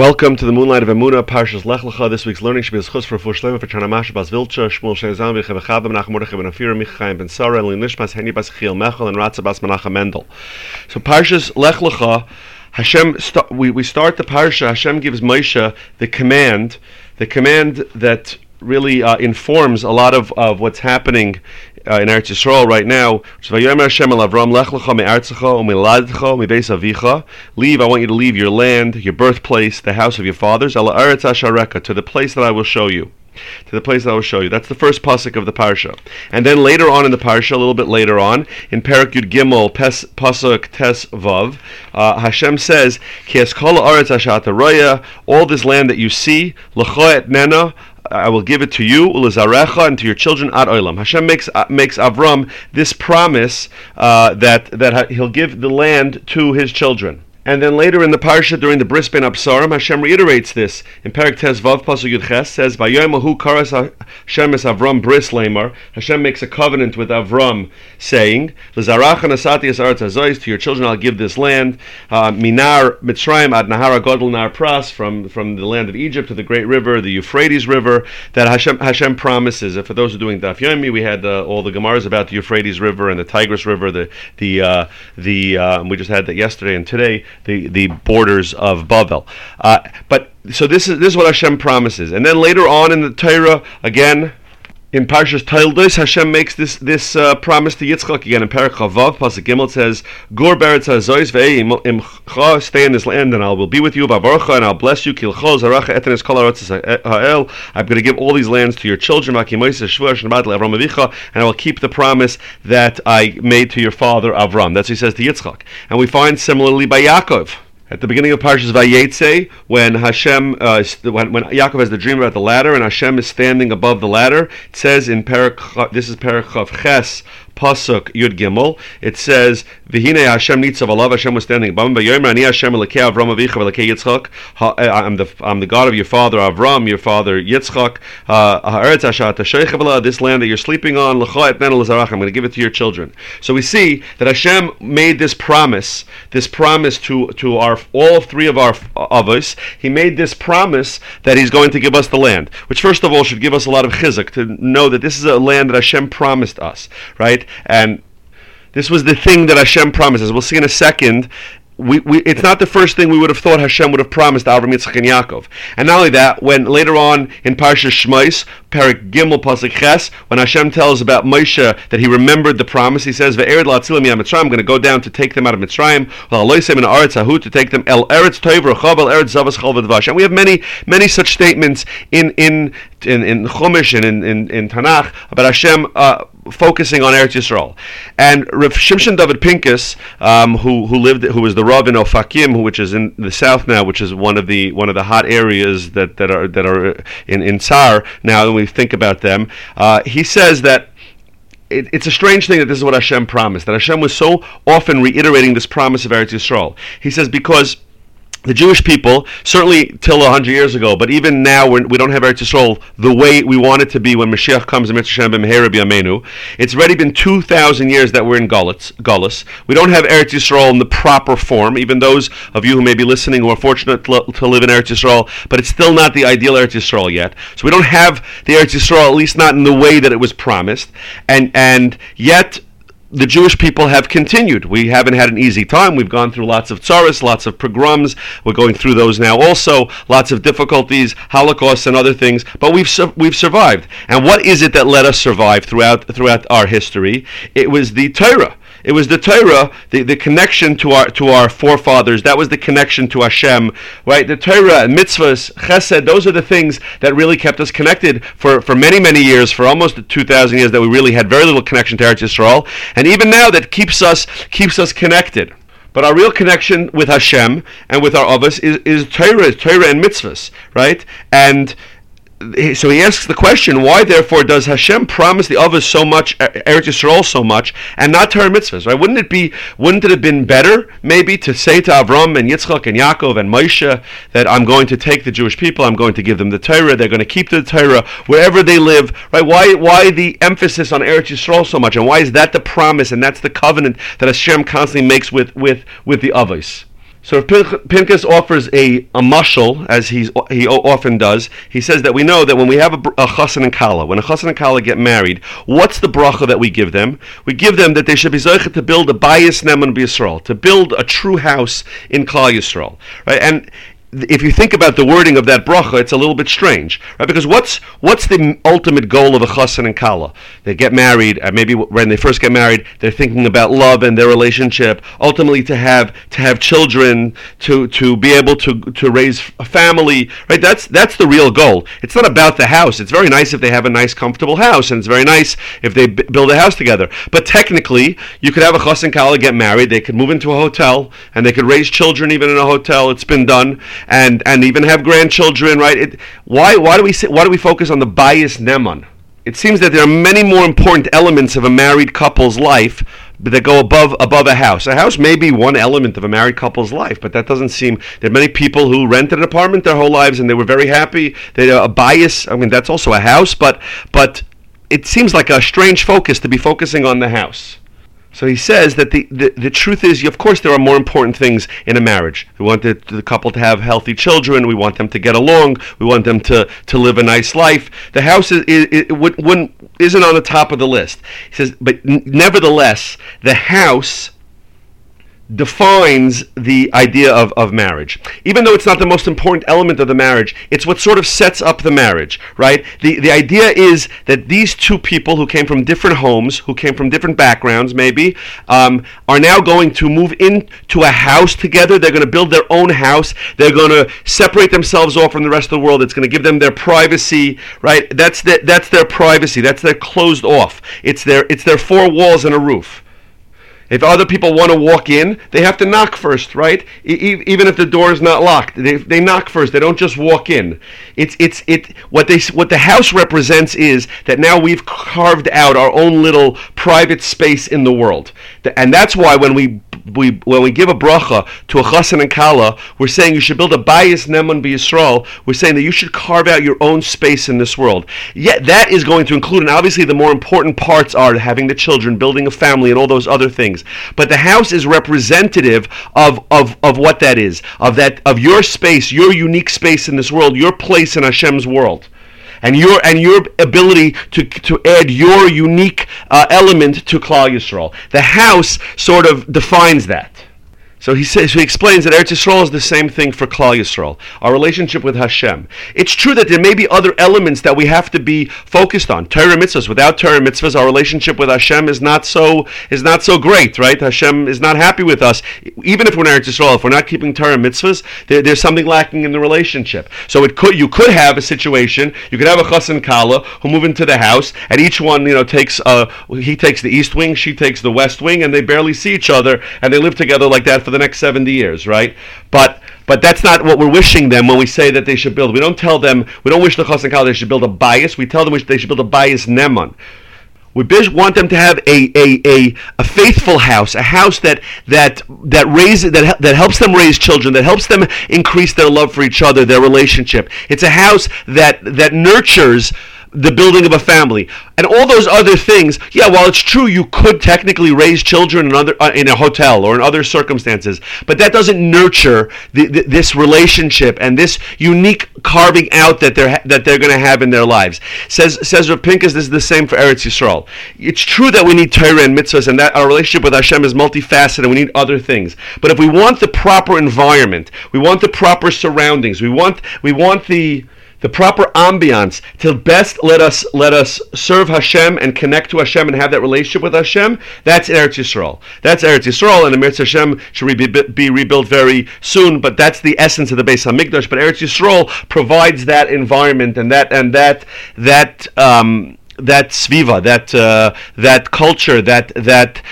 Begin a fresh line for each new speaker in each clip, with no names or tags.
Welcome to the Moonlight of Emuna, Parshas Lech Lecha. This week's learning should be chus for Fush Lema for Chana Masha Bas Vilcha, Shmuel Shem Zam V'Chev Echab Menachem Mordechai Ben Afira Michaim Ben Sarah and Nishmas Heni Bas Chiel Mechel and Ratza Bas Menachem Mendel. So Parshas Lech Lecha, Hashem, st- we, we start the Parsha, Hashem gives Moshe the command, the command that really uh, informs a lot of, of what's happening uh, in Eretz Yisrael right now. Leave, I want you to leave your land, your birthplace, the house of your fathers, to the place that I will show you to the place that I will show you. That's the first pasuk of the parsha. And then later on in the parsha, a little bit later on, in Parak Yud Gimel, pes, pasuk Tes Vav, uh, Hashem says, Ki all this land that you see, l'cho nena, I will give it to you, ulizarecha, and to your children ad olam. Hashem makes uh, makes Avram this promise uh, that that he'll give the land to his children. And then later in the parsha during the bris ben Absarim, Hashem reiterates this in Perak Tes Vav Pasuk Yud Ches says, "Vayomahu karas Hashem es Avram bris lemar." Hashem makes a covenant with Avram, saying, "L'zarach nasati es aretz To your children, I'll give this land. Uh, Minar Mitzrayim ad Nahara Godel Nar Pras, from from the land of Egypt to the great river, the Euphrates River. That Hashem Hashem promises. And for those who are doing Daf Yomi, we had uh, all the Gemaras about the Euphrates River and the Tigris River. The the uh, the uh, we just had that yesterday and today the, the borders of Bavel. Uh, but so this is this is what Hashem promises, and then later on in the Torah, again in Parshas Toldos, Hashem makes this this uh, promise to Yitzchak again in Parak Chavav. Pasuk Gimel says, "Gur beretz hazois ve'imcha stay in this land, and I will be with you, Bavarcha, and I'll bless you. Kilcho zaracha etenes kol ha'el. I'm going to give all these lands to your children. And I will keep the promise that I made to your father Avram. That's what he says to Yitzchak. And we find similarly by Yaakov. At the beginning of Parshas Vayetze, when Hashem, uh, when, when Yaakov has the dream about the ladder, and Hashem is standing above the ladder, it says in Parak, this is Parak Ches, pasuk Yud Gimel. It says, "V'hine Hashem nitzav alav Hashem was standing above him. V'yomer ani Hashem elakei Avram avicha v'elakei Yitzchak. Eh, I'm the I'm the God of your father Avram, your father Yitzchak. Ha'eretz ashat This land that you're sleeping on, l'cha et I'm going to give it to your children. So we see that Hashem made this promise, this promise to to our all three of our of us. He made this promise that He's going to give us the land, which first of all should give us a lot of chizuk to know that this is a land that Hashem promised us, right? And this was the thing that Hashem promises. We'll see in a second we, we, it's not the first thing we would have thought Hashem would have promised Avram, Yitzchak, and Yaakov. And not only that, when later on in Parsha Shmos, Perik Gimel Pasuk Ches, when Hashem tells about Moshe that he remembered the promise, he says, "Ve'ered la'atzilim I'm going to go down to take them out of Mitzrayim. in to take them el Eretz Toiv Eretz Zavas And we have many many such statements in in in, in Chumash and in, in, in Tanakh about Hashem. Uh, focusing on Eretz Yisrael. And Rav Shimshon David Pincus, um, who who lived, who was the Rav in Ofakim, which is in the south now, which is one of the one of the hot areas that, that are that are in in Tsar now. When we think about them, uh, he says that it, it's a strange thing that this is what Hashem promised. That Hashem was so often reiterating this promise of Eretz Yisrael. He says because the Jewish people, certainly till 100 years ago, but even now we're, we do not have Eretz Yisrael the way we want it to be when Mashiach comes Amenu. It's already been 2,000 years that we're in Gullus. We don't have Eretz Yisrael in the proper form, even those of you who may be listening who are fortunate to, to live in Eretz Yisrael, but it's still not the ideal Eretz Yisrael yet. So we don't have the Eretz Yisrael, at least not in the way that it was promised. And, and yet, the Jewish people have continued. We haven't had an easy time. We've gone through lots of tsaris, lots of pogroms. We're going through those now also. Lots of difficulties, holocausts, and other things. But we've su- we've survived. And what is it that let us survive throughout throughout our history? It was the Torah. It was the Torah, the, the connection to our to our forefathers. That was the connection to Hashem, right? The Torah, and mitzvahs, chesed. Those are the things that really kept us connected for, for many many years, for almost two thousand years. That we really had very little connection to Eretz Yisrael, and even now that keeps us keeps us connected. But our real connection with Hashem and with our Avos is, is Torah, Torah and mitzvahs, right? And so he asks the question, why therefore does Hashem promise the others so much, Eretz Yisrael so much, and not Torah mitzvahs? Right? Wouldn't it be? Wouldn't it have been better maybe to say to Avram and Yitzchak and Yaakov and Moshe that I'm going to take the Jewish people, I'm going to give them the Torah, they're going to keep the Torah wherever they live. Right? Why? Why the emphasis on Eretz Yisrael so much, and why is that the promise and that's the covenant that Hashem constantly makes with with with the others? So if Pincus offers a, a mushal, as he's, he often does, he says that we know that when we have a, a chassan and kala, when a chassan and kala get married, what's the bracha that we give them? We give them that they should be zeichet to build a bayis neman b'Yisrael, to build a true house in Klal Yisrael, right? And if you think about the wording of that bracha, it's a little bit strange, right? Because what's what's the ultimate goal of a chassan and kala? They get married, uh, maybe when they first get married, they're thinking about love and their relationship. Ultimately, to have to have children, to to be able to to raise a family, right? That's that's the real goal. It's not about the house. It's very nice if they have a nice, comfortable house, and it's very nice if they b- build a house together. But technically, you could have a chassan and kala get married. They could move into a hotel, and they could raise children even in a hotel. It's been done and and even have grandchildren, right? It, why why do we why do we focus on the bayis neman? It seems that there are many more important elements of a married couple's life that go above above a house. A house may be one element of a married couple's life, but that doesn't seem. There are many people who rented an apartment their whole lives and they were very happy. They are a bayis. I mean, that's also a house, but but it seems like a strange focus to be focusing on the house. So he says that the, the, the truth is, of course, there are more important things in a marriage. We want the, the couple to have healthy children. We want them to get along. We want them to, to live a nice life. The house is, is, is, isn't on the top of the list. He says, but nevertheless, the house defines the idea of, of marriage. Even though it's not the most important element of the marriage, it's what sort of sets up the marriage, right? The, the idea is that these two people who came from different homes, who came from different backgrounds, maybe, um, are now going to move into a house together. They're going to build their own house. They're going to separate themselves off from the rest of the world. It's going to give them their privacy, right? That's, the, that's their privacy. That's their closed off. It's their, it's their four walls and a roof. If other people want to walk in, they have to knock first, right? E- even if the door is not locked, they, they knock first. They don't just walk in. It's it's it. What they what the house represents is that now we've carved out our own little private space in the world, and that's why when we we when we give a bracha to a chassan and kala, we're saying you should build a bayis neman b'Yisrael. We're saying that you should carve out your own space in this world. Yet that is going to include, and obviously the more important parts are having the children, building a family, and all those other things. But the house is representative of of of what that is, of that of your space, your unique space in this world, your place in Hashem's world and your and your ability to to add your unique uh, element to Klal Yisrael. The house sort of defines that. So he says, so he explains that Eretz Yisrael is the same thing for Klal Yisrael, our relationship with Hashem. It's true that there may be other elements that we have to be focused on. Torah mitzvahs. Without Torah mitzvahs, our relationship with Hashem is not so is not so great, right? Hashem is not happy with us, even if we're in Eretz Yisrael. If we're not keeping Torah mitzvahs, there, there's something lacking in the relationship. So it could you could have a situation. You could have a chassan kala who move into the house, and each one you know takes uh he takes the east wing, she takes the west wing, and they barely see each other, and they live together like that for the next 70 years, right? But but that's not what we're wishing them when we say that they should build. We don't tell them, we don't wish the Chassan Kal they should build a bayis. We tell them they should build a bayis neman. We want them to have a, a, a, a, faithful house, a house that that that raises that that helps them raise children, that helps them increase their love for each other, their relationship. It's a house that that nurtures the building of a family, and all those other things. Yeah, while it's true you could technically raise children in other uh, in a hotel or in other circumstances, but that doesn't nurture the, the, this relationship and this unique carving out that they're that they're going to have in their lives. Says says Rav Pinkus, this is the same for Eretz Yisrael. It's true that we need Torah and mitzvahs, and that our relationship with Hashem is multifaceted, and we need other things. But if we want the proper environment, we want the proper surroundings, we want we want the the proper ambiance to best let us let us serve Hashem and connect to Hashem and have that relationship with Hashem. That's Eretz Yisrael. That's Eretz Yisrael, and Emir Hashem should be, be rebuilt very soon. But that's the essence of the Beis Hamikdash. But Eretz Yisrael provides that environment and that and that that um, that sviva, that uh, that culture, that that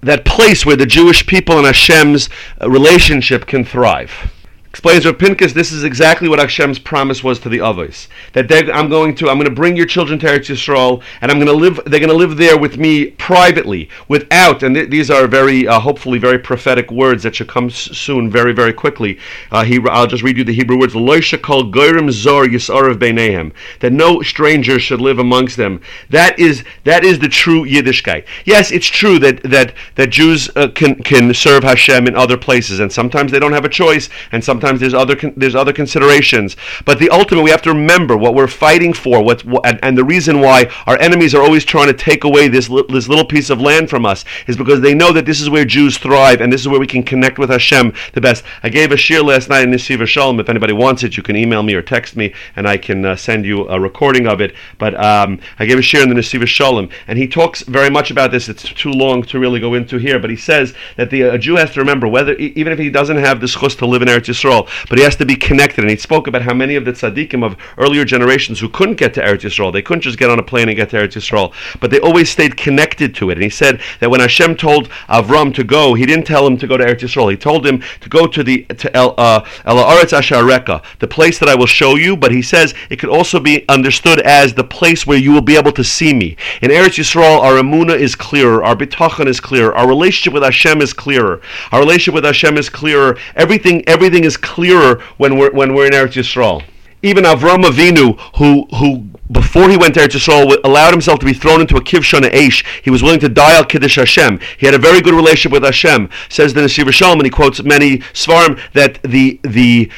that place where the Jewish people and Hashem's relationship can thrive. Explains Rav Pinkus, this is exactly what Hashem's promise was to the Avos. That I'm going to, I'm going to bring your children to Eretz Yisrael, and I'm going to live, they're going to live there with me privately, without, and th- these are very, uh, hopefully very prophetic words that should come s- soon, very, very quickly. Uh, he, I'll just read you the Hebrew words, Lo shakol goyrim zor yisarav beinehem, that no stranger should live amongst them. That is, that is the true Yiddishkeit. Yes, it's true that, that, that Jews uh, can, can serve Hashem in other places, and sometimes they don't have a choice, and sometimes sometimes there's other there's other considerations. But the ultimate, we have to remember what we're fighting for. What, what and, and, the reason why our enemies are always trying to take away this li- this little piece of land from us is because they know that this is where Jews thrive and this is where we can connect with Hashem the best. I gave a shiur last night in Nesivos Shalom. If anybody wants it, you can email me or text me, and I can uh, send you a recording of it. But um, I gave a shiur in the Nesivos Shalom, and he talks very much about this. It's too long to really go into here, but he says that the a Jew has to remember whether even if he doesn't have the schus to live in Eretz Yisrael, but he has to be connected. And he spoke about how many of the tzaddikim of earlier generations who couldn't get to Eretz Yisrael, they couldn't just get on a plane and get to Eretz Yisrael, but they always stayed connected to it. And he said that when Hashem told Avram to go, he didn't tell him to go to Eretz Yisrael. He told him to go to the to El uh, Ashareka, the place that I will show you. But he says it could also be understood as the place where you will be able to see me. In Eretz Yisrael, our emuna is clearer, our bitachon is clearer, our relationship with Hashem is clearer, our relationship with Hashem is clearer. Everything everything is clearer when we're when we're in Eretz Yisrael. Even Avram Avinu, who who before he went to Eretz Yisrael, allowed himself to be thrown into a kivshon aish. He was willing to die al kiddush Hashem. He had a very good relationship with Hashem. Says the Nesivos Shalom, and he quotes many svarim that the the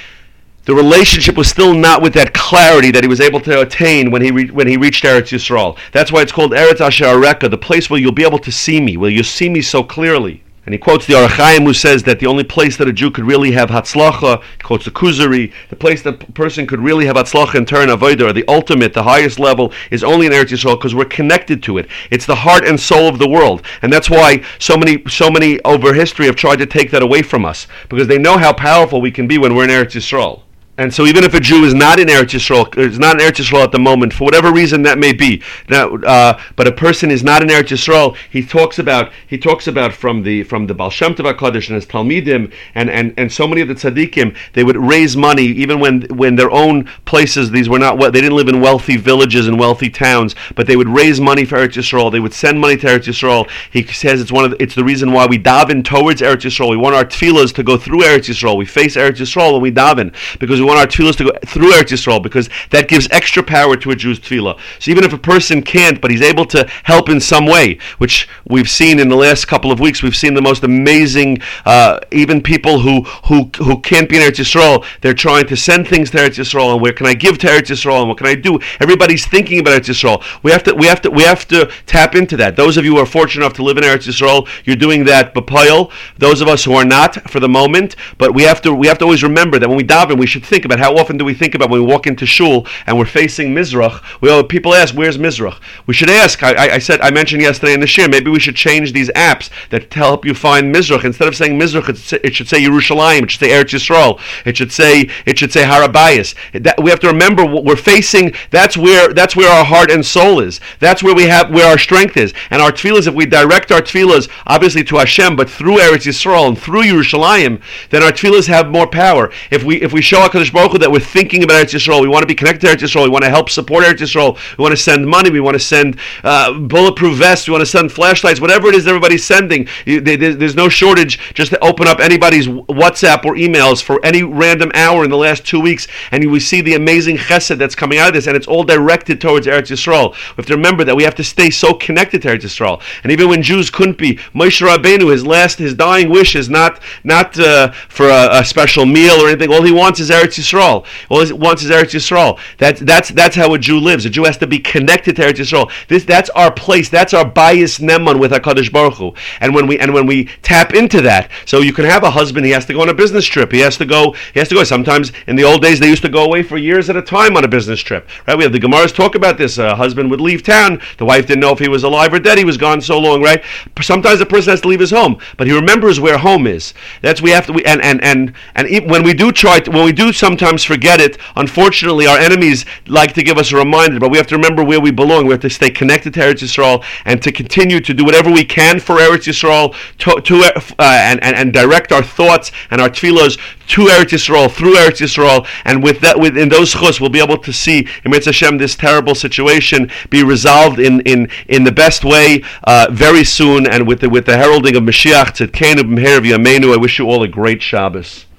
the relationship was still not with that clarity that he was able to attain when he re- when he reached Eretz Yisrael. That's why it's called Eretz Asher Areka, the place where you'll be able to see me, where you see me so clearly. And he quotes the Ohr HaChaim who says that the only place that a Jew could really have Hatzlacha, quotes the Kuzari, the place that a person could really have Hatzlacha and turn Avodah, the ultimate, the highest level, is only in Eretz Yisrael because we're connected to it. It's the heart and soul of the world. And that's why so many, so many over history have tried to take that away from us because they know how powerful we can be when we're in Eretz Yisrael. And so, even if a Jew is not in Eretz Yisrael, is not in Eretz Yisrael at the moment, for whatever reason that may be, now, uh, but a person is not in Eretz Yisrael, he talks about he talks about from the from the Baal Shem Tov Hakadosh and his Talmidim and, and, and so many of the tzaddikim, they would raise money even when when their own places these were not they didn't live in wealthy villages and wealthy towns, but they would raise money for Eretz Yisrael. They would send money to Eretz Yisrael. He says it's one of the, it's the reason why we daven towards Eretz Yisrael. We want our tefillahs to go through Eretz Yisrael. We face Eretz Yisrael when we daven because want our tefillahs to go through Eretz Yisrael because that gives extra power to a Jew's tefillah. So even if a person can't, but he's able to help in some way, which we've seen in the last couple of weeks, we've seen the most amazing, uh, even people who, who who can't be in Eretz Yisrael, they're trying to send things to Eretz Yisrael, and where can I give to Eretz Yisrael, and what can I do? Everybody's thinking about Eretz Yisrael. We have to we have to we have to tap into that. Those of you who are fortunate enough to live in Eretz Yisrael, you're doing that b'payil. Those of us who are not, for the moment, but we have to we have to always remember that when we daven, we should think about how often do we think about when we walk into shul and we're facing Mizrach. We all, people ask, "Where's Mizrach?" We should ask. I, I, said I mentioned yesterday in the shiur. Maybe we should change these apps that help you find Mizrach. Instead of saying Mizrach, it should say Yerushalayim. It should say Eretz Yisrael. It should say it should say Har HaBayis. That, we have to remember what we're facing. That's where that's where our heart and soul is. That's where we have where our strength is. And our tefillahs, if we direct our tefillahs obviously to Hashem, but through Eretz Yisrael and through Yerushalayim, then our tefillahs have more power. If we if we show Hakadosh Baruch Hu that we're thinking about Eretz Yisrael, we want to be connected to Eretz Yisrael. We want to help support Eretz Yisrael. We want to send money. We want to send uh, bulletproof vests. We want to send flashlights. Whatever it is everybody's sending, you, they, there's no shortage just to open up anybody's WhatsApp or emails for any random hour in the last two weeks, and we see the amazing chesed that's coming out of this, and it's all directed towards Eretz Yisrael. We have to remember that we have to stay so connected to Eretz Yisrael. And even when Jews couldn't be, Moshe Rabbeinu, his last, his dying wish is not not uh, for a, a, special meal or anything. All he wants is Eretz Yisrael. All he wants is Eretz Yisrael. That's that's that's how a Jew lives. A Jew has to be connected to Eretz Yisrael. This that's our place. That's our bayis neman with Hakadosh Baruch Hu. And when we and when we tap into that, so you can have a husband. He has to go on a business trip. He has to go. He has to go. Sometimes in the old days they used to go away for years at a time on a business trip. Right? We have the Gemaras talk about this. A husband would leave town. The wife didn't know if he was alive or dead. He was gone so long. Right? Sometimes a person has to leave his home, but he remembers where home is. That's we have to. We, and and and and when we do try to, when we do sometimes forget it. Unfortunately, our enemies like to give us a reminder, but we have to remember where we belong. We have to stay connected to Eretz Yisrael and to continue to do whatever we can for Eretz Yisrael to, to uh, and, and, and direct our thoughts and our tefillos to Eretz Yisrael, through Eretz Yisrael, and with that, within those chus, we'll be able to see, in Hashem, this terrible situation be resolved in, in, in the best way uh, very soon, and with the, with the heralding of Mashiach, Tzidkenu B'mher V'Yameinu, I wish you all a great Shabbos.